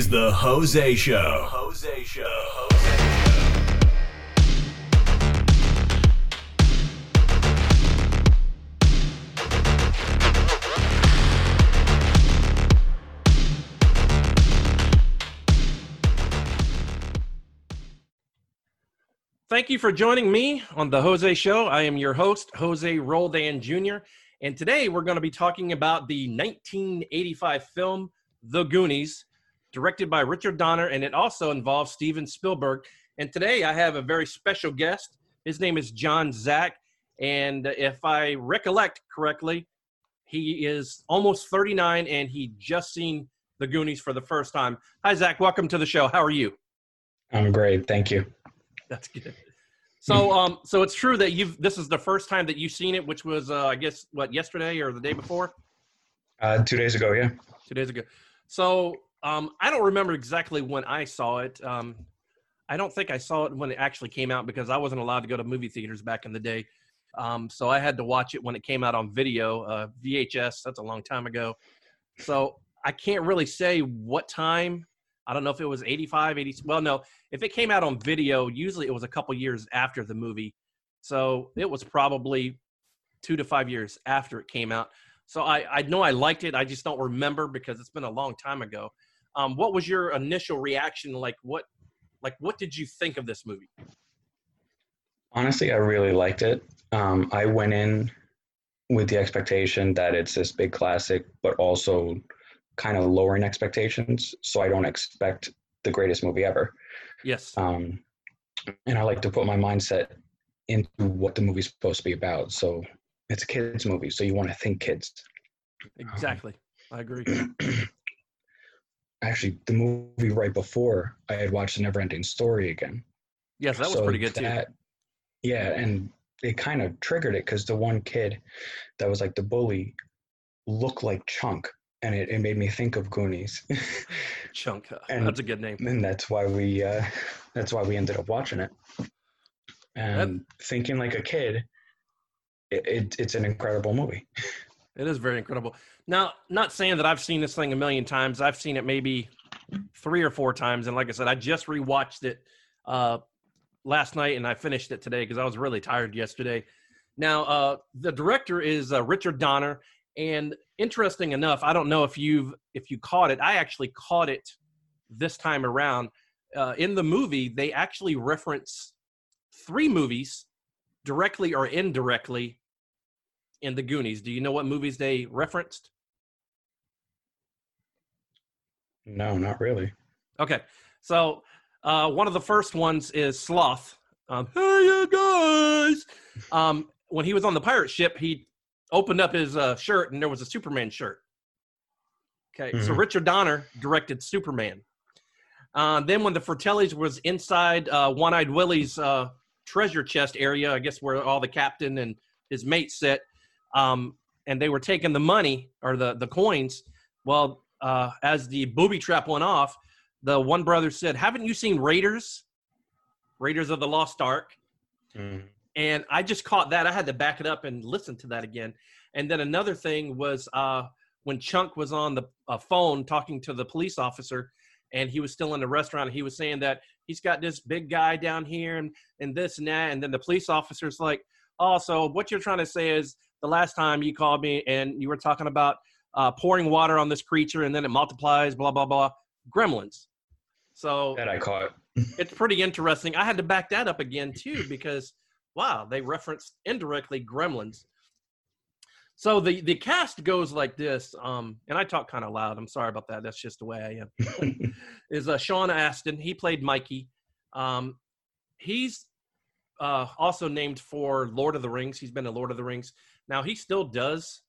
is the Jose Show. Jose Show. Thank you for joining me on the Jose Show. I am your host, Jose Roldan Jr. And today we're going to be talking about the 1985 film The Goonies, directed by Richard Donner, and it also involves Steven Spielberg. And today I have a very special guest. His name is John Zack. And if I recollect correctly, he is almost 39 and he just seen The Goonies for the first time. Hi, Zack. Welcome to the show. How are you? I'm great. Thank you. That's good. So, um, so it's true that you've this is the first time that you've seen it, which was, uh, I guess, what yesterday or the day before? Uh, two days ago, yeah. Two days ago. So, um, I don't remember exactly when I saw it. Um, I don't think I saw it when it actually came out because I wasn't allowed to go to movie theaters back in the day. Um, so I had to watch it when it came out on video, uh, VHS. That's a long time ago. So I can't really say what time I don't know if it was 85, 80. Well, no, if it came out on video, usually it was a couple years after the movie. So it was probably two to five years after it came out. So I, I know I liked it. I just don't remember because it's been a long time ago. Um, what was your initial reaction? Like what, like what did you think of this movie? Honestly, I really liked it. Um, I went in with the expectation that it's this big classic, but also kind of lowering expectations so I don't expect the greatest movie ever. Yes. Um, and I like to put my mindset into what the movie's supposed to be about. So it's a kids movie, so you want to think kids. Exactly. Um, I agree. Actually, the movie right before I had watched The Neverending Story again. Yes, that was so pretty good that, too. Yeah, and it kind of triggered it because the one kid that was like the bully looked like Chunk and it, it made me think of Goonies. Chunk, and, that's a good name. And that's why we uh, that's why we ended up watching it. And that, thinking like a kid, it, it, it's an incredible movie. It is very incredible. Now, not saying that I've seen this thing a million times. I've seen it maybe three or four times, and like I said, I just rewatched it uh, last night, and I finished it today because I was really tired yesterday. Now, uh, the director is uh, Richard Donner, and interesting enough, I don't know if you've if you caught it. I actually caught it this time around. Uh, in the movie, they actually reference three movies directly or indirectly in the Goonies. Do you know what movies they referenced? No, not really. Okay, so uh, one of the first ones is Sloth. Um, hey, you guys! Um, when he was on the pirate ship, he opened up his uh, shirt and there was a Superman shirt. Okay, mm-hmm. so Richard Donner directed Superman. Uh, then when the Fratellis was inside uh, One Eyed Willie's uh, treasure chest area, I guess where all the captain and his mates sit, um, and they were taking the money or the the coins. Well, uh, as the booby trap went off, the one brother said, "Haven't you seen Raiders? Raiders of the Lost Ark?" Mm-hmm. And I just caught that. I had to back it up and listen to that again. And then another thing was uh, when Chunk was on the uh, phone talking to the police officer, and he was still in the restaurant. He was saying that he's got this big guy down here and, and this and that. And then the police officer's like, "Oh, so what you're trying to say is the last time you called me and you were talking about uh, pouring water on this creature and then it multiplies, blah blah blah, gremlins." So that I caught. it's pretty interesting. I had to back that up again too because wow, they referenced indirectly Gremlins. So the the cast goes like this, um, and I talk kind of loud. I'm sorry about that. That's just the way I am. is uh, Sean Astin? He played Mikey. Um, he's uh, also named for Lord of the Rings. He's been in Lord of the Rings. Now he still does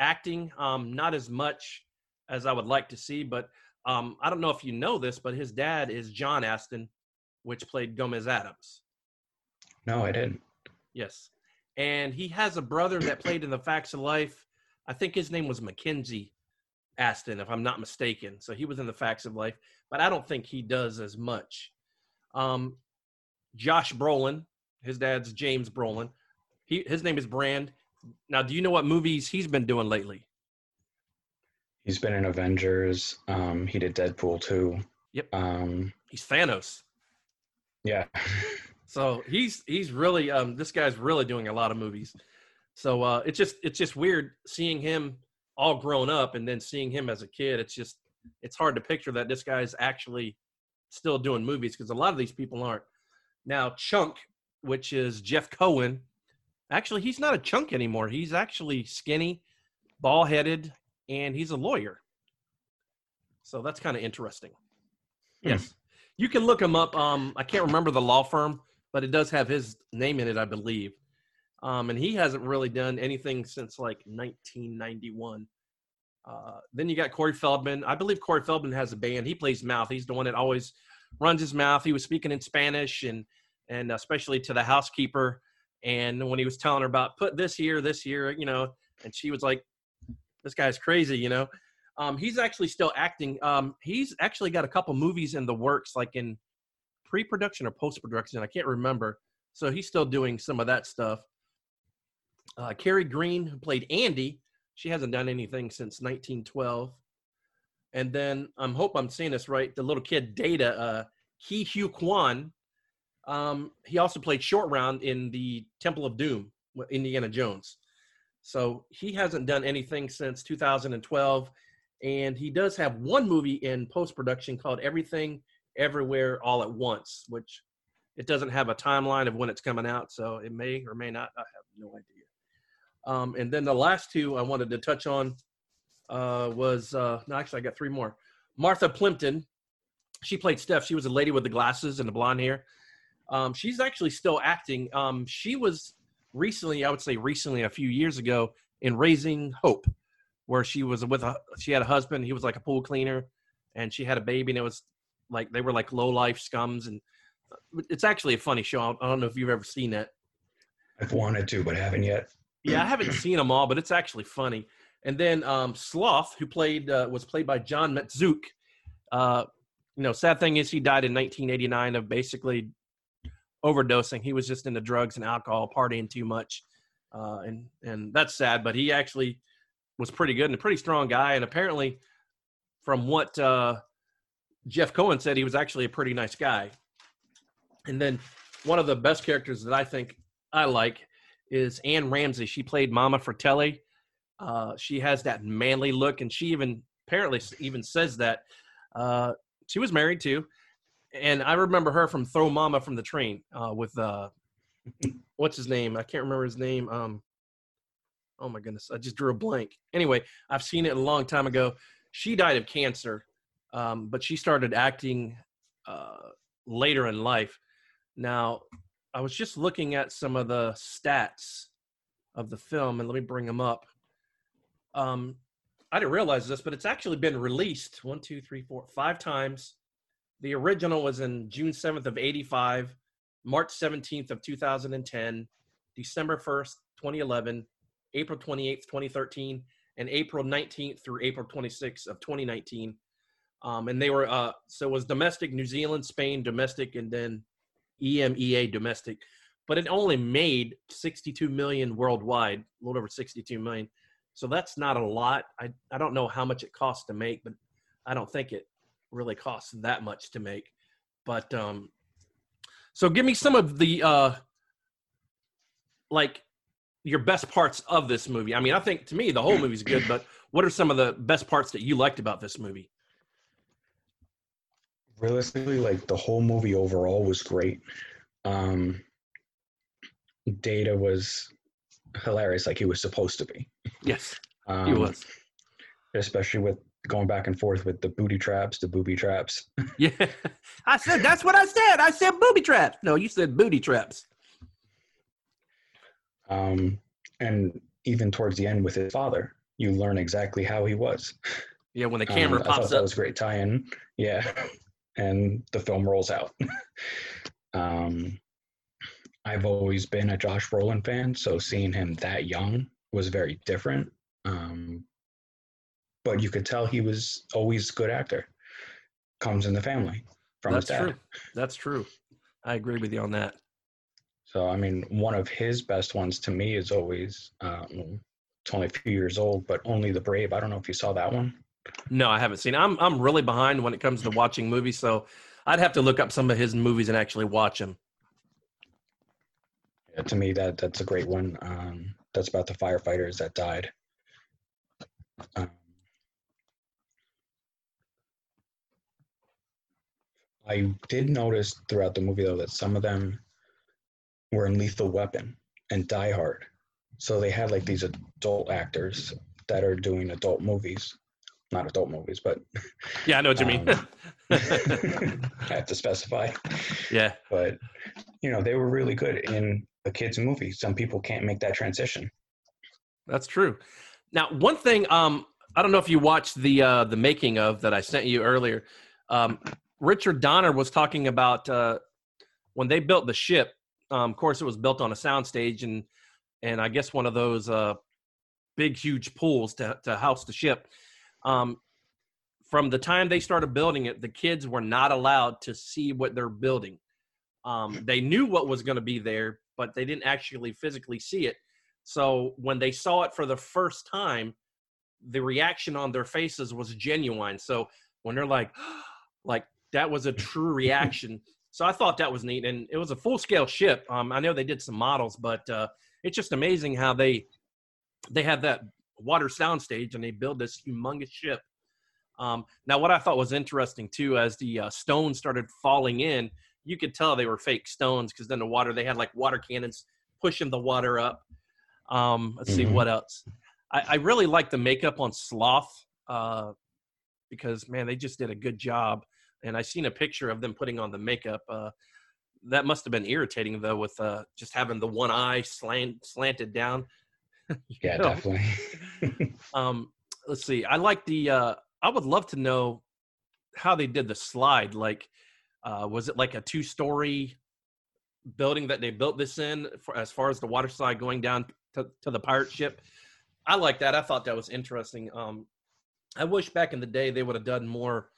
acting, um, not as much as I would like to see, but um, I don't know if you know this, but his dad is John Astin, which played Gomez Addams. No, I didn't. Yes. And he has a brother that played in the Facts of Life. I think his name was Mackenzie Astin, if I'm not mistaken. So he was in the Facts of Life, but I don't think he does as much. Um, Josh Brolin, his dad's James Brolin. He his name is Brand. Now, do you know what movies he's been doing lately? He's been in Avengers. Um, he did Deadpool too. Yep. Um, He's Thanos. yeah. So he's he's really um this guy's really doing a lot of movies. So uh it's just it's just weird seeing him all grown up and then seeing him as a kid. It's just it's hard to picture that this guy's actually still doing movies because a lot of these people aren't. Now Chunk, which is Jeff Cohen, actually he's not a chunk anymore. He's actually skinny, ball headed, and he's a lawyer. So that's kind of interesting. Hmm. Yes. You can look him up. Um, I can't remember the law firm, but it does have his name in it, I believe. Um, and he hasn't really done anything since like 1991. Uh, then you got Corey Feldman. I believe Corey Feldman has a band. He plays mouth. He's the one that always runs his mouth. He was speaking in Spanish and and especially to the housekeeper. And when he was telling her about put this here, this here, you know, and she was like, "This guy's crazy," you know. Um, he's actually still acting. Um, he's actually got a couple movies in the works, like in pre-production or post-production. I can't remember. So he's still doing some of that stuff. Uh, Kerri Green, who played Andy, she hasn't done anything since 1912. And then I um, hope I'm saying this right. The little kid Data, uh, Ke Huy Quan. Um, he also played Short Round in the Temple of Doom, with Indiana Jones. So he hasn't done anything since 2012 and he does have one movie in post production called Everything Everywhere All at Once, which it doesn't have a timeline of when it's coming out, so it may or may not. I have no idea. Um, and then the last two I wanted to touch on uh, was uh, no, actually I got three more. Martha Plimpton, she played Steph. She was a lady with the glasses and the blonde hair. Um, she's actually still acting. Um, she was recently, I would say recently, a few years ago, in Raising Hope where she was with a she had a husband he was like a pool cleaner and she had a baby and it was like they were like low life scums and uh, it's actually a funny show. I don't know if you've ever seen it. I've wanted to but haven't yet. Yeah i haven't seen them all but it's actually funny. And then um sloth who played uh, was played by john metzook uh you know sad thing is he died in 1989 of basically overdosing he was just into drugs and alcohol partying too much uh and and that's sad but he actually was pretty good and a pretty strong guy. And apparently, from what uh, Jeff Cohen said, he was actually a pretty nice guy. And then one of the best characters that I think I like is Anne Ramsey. She played Mama Fratelli. Uh, she has that manly look, and she even apparently even says that uh, she was married too. And I remember her from Throw Mama from the Train uh, with uh, what's his name? I can't remember his name. Um, oh my goodness, I just drew a blank. Anyway, I've seen it a long time ago. She died of cancer, um, but she started acting uh, later in life. Now, I was just looking at some of the stats of the film, and let me bring them up. Um, I didn't realize this, but it's actually been released one, two, three, four, five times. The original was in June 7th of 85, March 17th of 2010, December 1st, 2011, April 28th, 2013, and April 19th through April 26th of 2019. Um, and they were, uh, so it was domestic, New Zealand, Spain, domestic, and then EMEA domestic. But it only made 62 million worldwide, a little over 62 million. So that's not a lot. I, I don't know how much it costs to make, but I don't think it really costs that much to make. But um, so give me some of the uh, like your best parts of this movie? I mean, I think to me the whole movie's good, but what are some of the best parts that you liked about this movie? Realistically, like the whole movie overall was great. Um, Data was hilarious, like he was supposed to be. Yes, um, he was. Especially with going back and forth with the booty traps, the booby traps. yeah, I said that's what I said. I said booby traps. No, you said booty traps. Um, and even towards the end with his father, you learn exactly how he was. Yeah, when the camera um, pops up. That was great tie-in. Yeah, and the film rolls out. um, I've always been a Josh Brolin fan, so seeing him that young was very different. Um, but you could tell he was always a good actor. Comes in the family from That's his dad. true. That's true. I agree with you on that. So I mean, one of his best ones to me is always um, it's only a few years old, but only the brave. I don't know if you saw that one. No, I haven't seen. It. I'm I'm really behind when it comes to watching movies, so I'd have to look up some of his movies and actually watch them. Yeah, to me, that that's a great one. Um, that's about the firefighters that died. Um, I did notice throughout the movie though that some of them were in Lethal Weapon and Die Hard, so they had like these adult actors that are doing adult movies, not adult movies, but Yeah, I know what you mean. Um, I have to specify. yeah, But you know, they were really good in a kids movie. Some people can't make that transition. that's true. Now, one thing, um, I don't know if you watched the uh, the making of that I sent you earlier. Um, Richard Donner was talking about uh, when they built the ship. Um, of course, it was built on a soundstage, and and I guess one of those uh, big, huge pools to to house the ship. Um, from the time they started building it, the kids were not allowed to see what they're building. Um, they knew what was going to be there, but they didn't actually physically see it. So when they saw it for the first time, the reaction on their faces was genuine. So when they're like, like that was a true reaction. So I thought that was neat, and it was a full scale ship. Um, I know they did some models, but uh, it's just amazing how they they have that water soundstage and they build this humongous ship. Um, now, what I thought was interesting too, as the uh, stones started falling in, you could tell they were fake stones because then the water they had like water cannons pushing the water up. Um, let's see Mhm. what else. I, I really like the makeup on Sloth uh, because man, they just did a good job. And I seen a picture of them putting on the makeup. Uh, that must have been irritating though, with uh, just having the one eye slant slanted down. Yeah, definitely. um let's see i like the uh i would love to know how they did the slide like uh was it like a two story building that they built this in for as far as the water slide going down to, to the pirate ship i like that i thought that was interesting um i wish back in the day they would have done more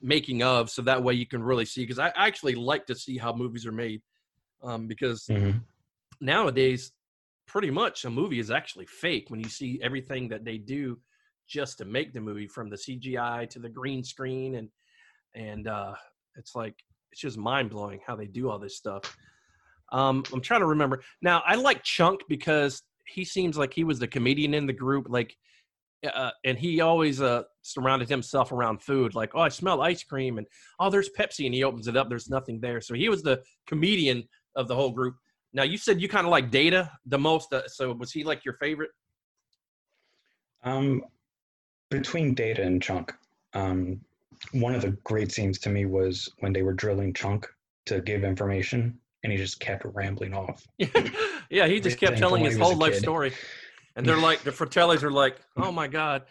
making of so that way you can really see because i actually like to see how movies are made um because Mhm. nowadays pretty much a movie is actually fake when you see everything that they do just to make the movie from the CGI to the green screen and and uh it's like it's just mind blowing how they do all this stuff. Um I'm trying to remember. Now I like Chunk because he seems like he was the comedian in the group like uh, and he always uh surrounded himself around food like oh I smell ice cream and oh there's Pepsi and he opens it up there's nothing there. So he was the comedian of the whole group. Now you said you kind of like Data the most. Uh, so was he like your favorite? Um, between Data and Chunk, um, one of the great scenes to me was when they were drilling Chunk to give information, and he just kept rambling off. yeah, he just kept telling his whole life kid. story, and they're like the Fratellis are like, oh my god.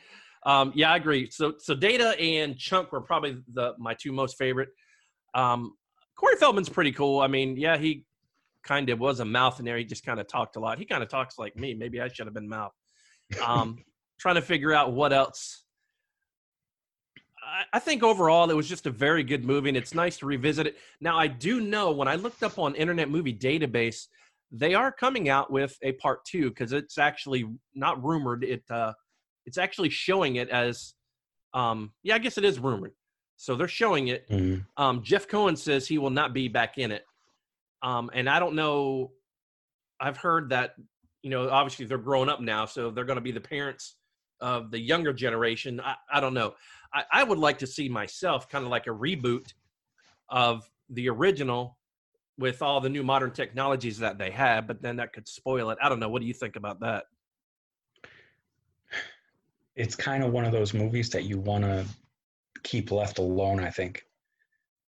Um, yeah, I agree. So so Data and Chunk were probably the my two most favorite. Um, Corey Feldman's pretty cool. I mean, yeah, he kind of was a mouth in there. He just kind of talked a lot. He kind of talks like me. Maybe I should have been mouth. Um, trying to figure out what else. I, I think overall it was just a very good movie, and it's nice to revisit it. Now I do know when I looked up on Internet Movie Database, they are coming out with a part two because it's actually not rumored. It uh, it's actually showing it as, um, yeah, I guess it is rumored. So they're showing it. Mhm. Um, Jeff Cohen says he will not be back in it. Um, and I don't know. I've heard that, you know, obviously they're growing up now, so they're going to be the parents of the younger generation. I, I don't know. I, I would like to see myself kind of like a reboot of the original with all the new modern technologies that they have, but then that could spoil it. I don't know. What do you think about that? It's kind of one of those movies that you want to keep left alone. I think.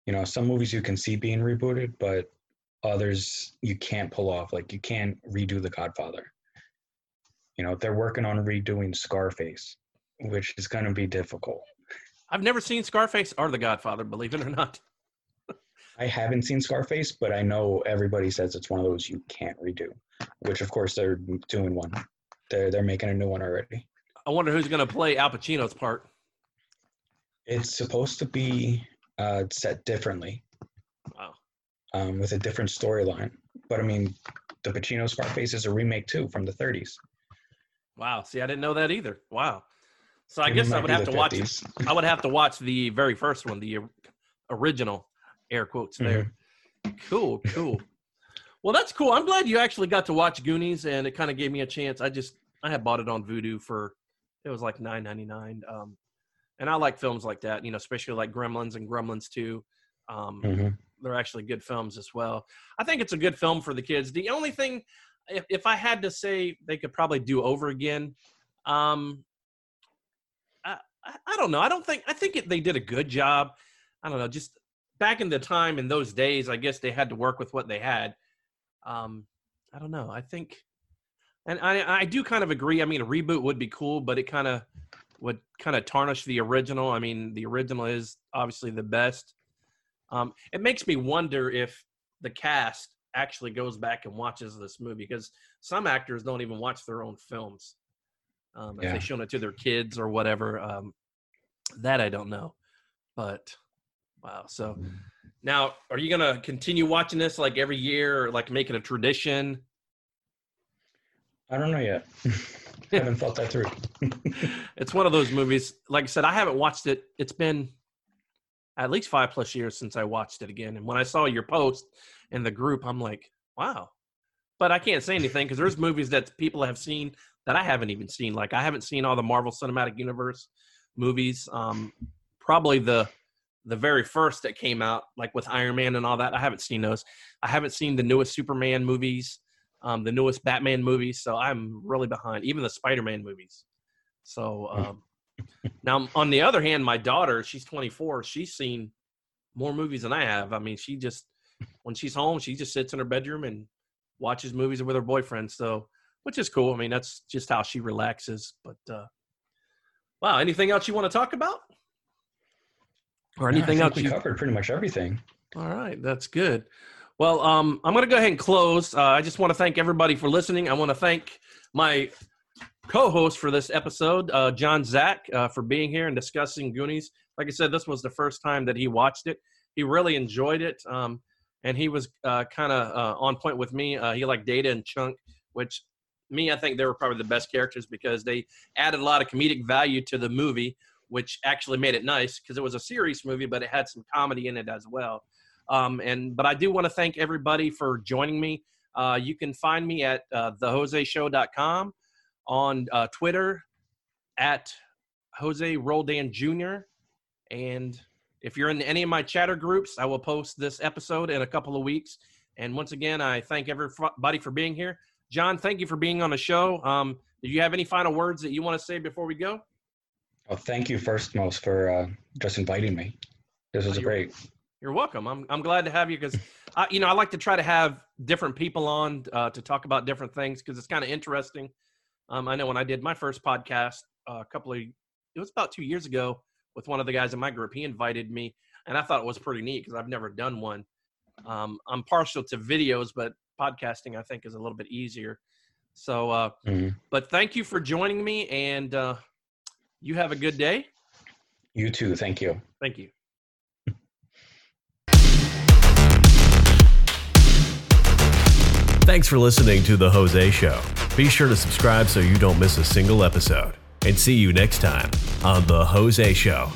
You know, some movies you can see being rebooted, but others you can't pull off. Like you can't redo The Godfather. You know, they're working on redoing Scarface, which is going to be difficult. I've never seen Scarface or The Godfather, believe it or not. I haven't seen Scarface, but I know everybody says it's one of those you can't redo. Which, of course, they're doing one. They're they're making a new one already. I wonder who's going to play Al Pacino's part. It's supposed to be uh, set differently, Wow. um, with a different storyline. But I mean, the Pacino Scarface is a remake too from the 30s. Wow. See, I didn't know that either. Wow. So I It guess I would have to watch. I would have to watch the very first one, the original, air quotes there. Cool, cool. Well, that's cool. I'm glad you actually got to watch Goonies, and it kind of gave me a chance. I just I had bought it on Vudu for it was like nine ninety nine. Um, and I like films like that, you know, especially like Gremlins and Gremlins Two. Um, Mhm. they're actually good films as well. I think it's a good film for the kids. The only thing, if, if I had to say, they could probably do over again. Um, I, I I don't know. I don't think I think it, they did a good job. I don't know. Just back in the time in those days, I guess they had to work with what they had. Um, I don't know. I think, and I I do kind of agree. I mean, a reboot would be cool, but it kind of would kind of tarnish the original. I mean, the original is obviously the best. Um, it makes me wonder if the cast actually goes back and watches this movie because some actors don't even watch their own films. Um, if Yeah. they've shown it to their kids or whatever, um, that I don't know. But wow, so now are you gonna continue watching this like every year or like make it a tradition? I don't know yet. I haven't thought that through. it's one of those movies. Like I said, I haven't watched it. It's been at least five plus years since I watched it again. And when I saw your post in the group, I'm like, wow. But I can't say anything because there's movies that people have seen that I haven't even seen. Like I haven't seen all the Marvel Cinematic Universe movies. Um, probably the the very first that came out, like with Iron Man and all that. I haven't seen those. I haven't seen the newest Superman movies, um, the newest Batman movies. So I'm really behind. Even the Spider-Man movies. So um, now, on the other hand, my daughter, she's 24. She's seen more movies than I have. I mean, she just when she's home, she just sits in her bedroom and watches movies with her boyfriend. So, which is cool. I mean, that's just how she relaxes. But uh, wow, anything else you want to talk about, or anything else we you? covered pretty much everything. All right, that's good. Well, um, I'm going to go ahead and close. Uh, I just want to thank everybody for listening. I want to thank my co-host for this episode, uh, John Zack, uh, for being here and discussing Goonies. Like I said, this was the first time that he watched it. He really enjoyed it, um, and he was uh, kind of uh, on point with me. Uh, he liked Data and Chunk, which me, I think they were probably the best characters because they added a lot of comedic value to the movie, which actually made it nice because it was a serious movie, but it had some comedy in it as well. Um, and but I do want to thank everybody for joining me. Uh, you can find me at uh, thejoseshow.com, on uh, Twitter at Jose Roldan Jr. And if you're in any of my chatter groups, I will post this episode in a couple of weeks. And once again, I thank everybody for being here. John, thank you for being on the show. Um, do you have any final words that you want to say before we go? Well, thank you first most for uh, just inviting me. This was Oh, great. You're welcome. I'm I'm glad to have you because I you know I like to try to have different people on uh, to talk about different things because it's kind of interesting. Um, I know when I did my first podcast uh, a couple of it was about two years ago with one of the guys in my group. He invited me, and I thought it was pretty neat because I've never done one. Um, I'm partial to videos, but podcasting I think is a little bit easier. So, uh, Mhm. but thank you for joining me, and uh, you have a good day. You too. Thank you. Thank you. Thanks for listening to The Jose Show. Be sure to subscribe so you don't miss a single episode. And see you next time on The Jose Show.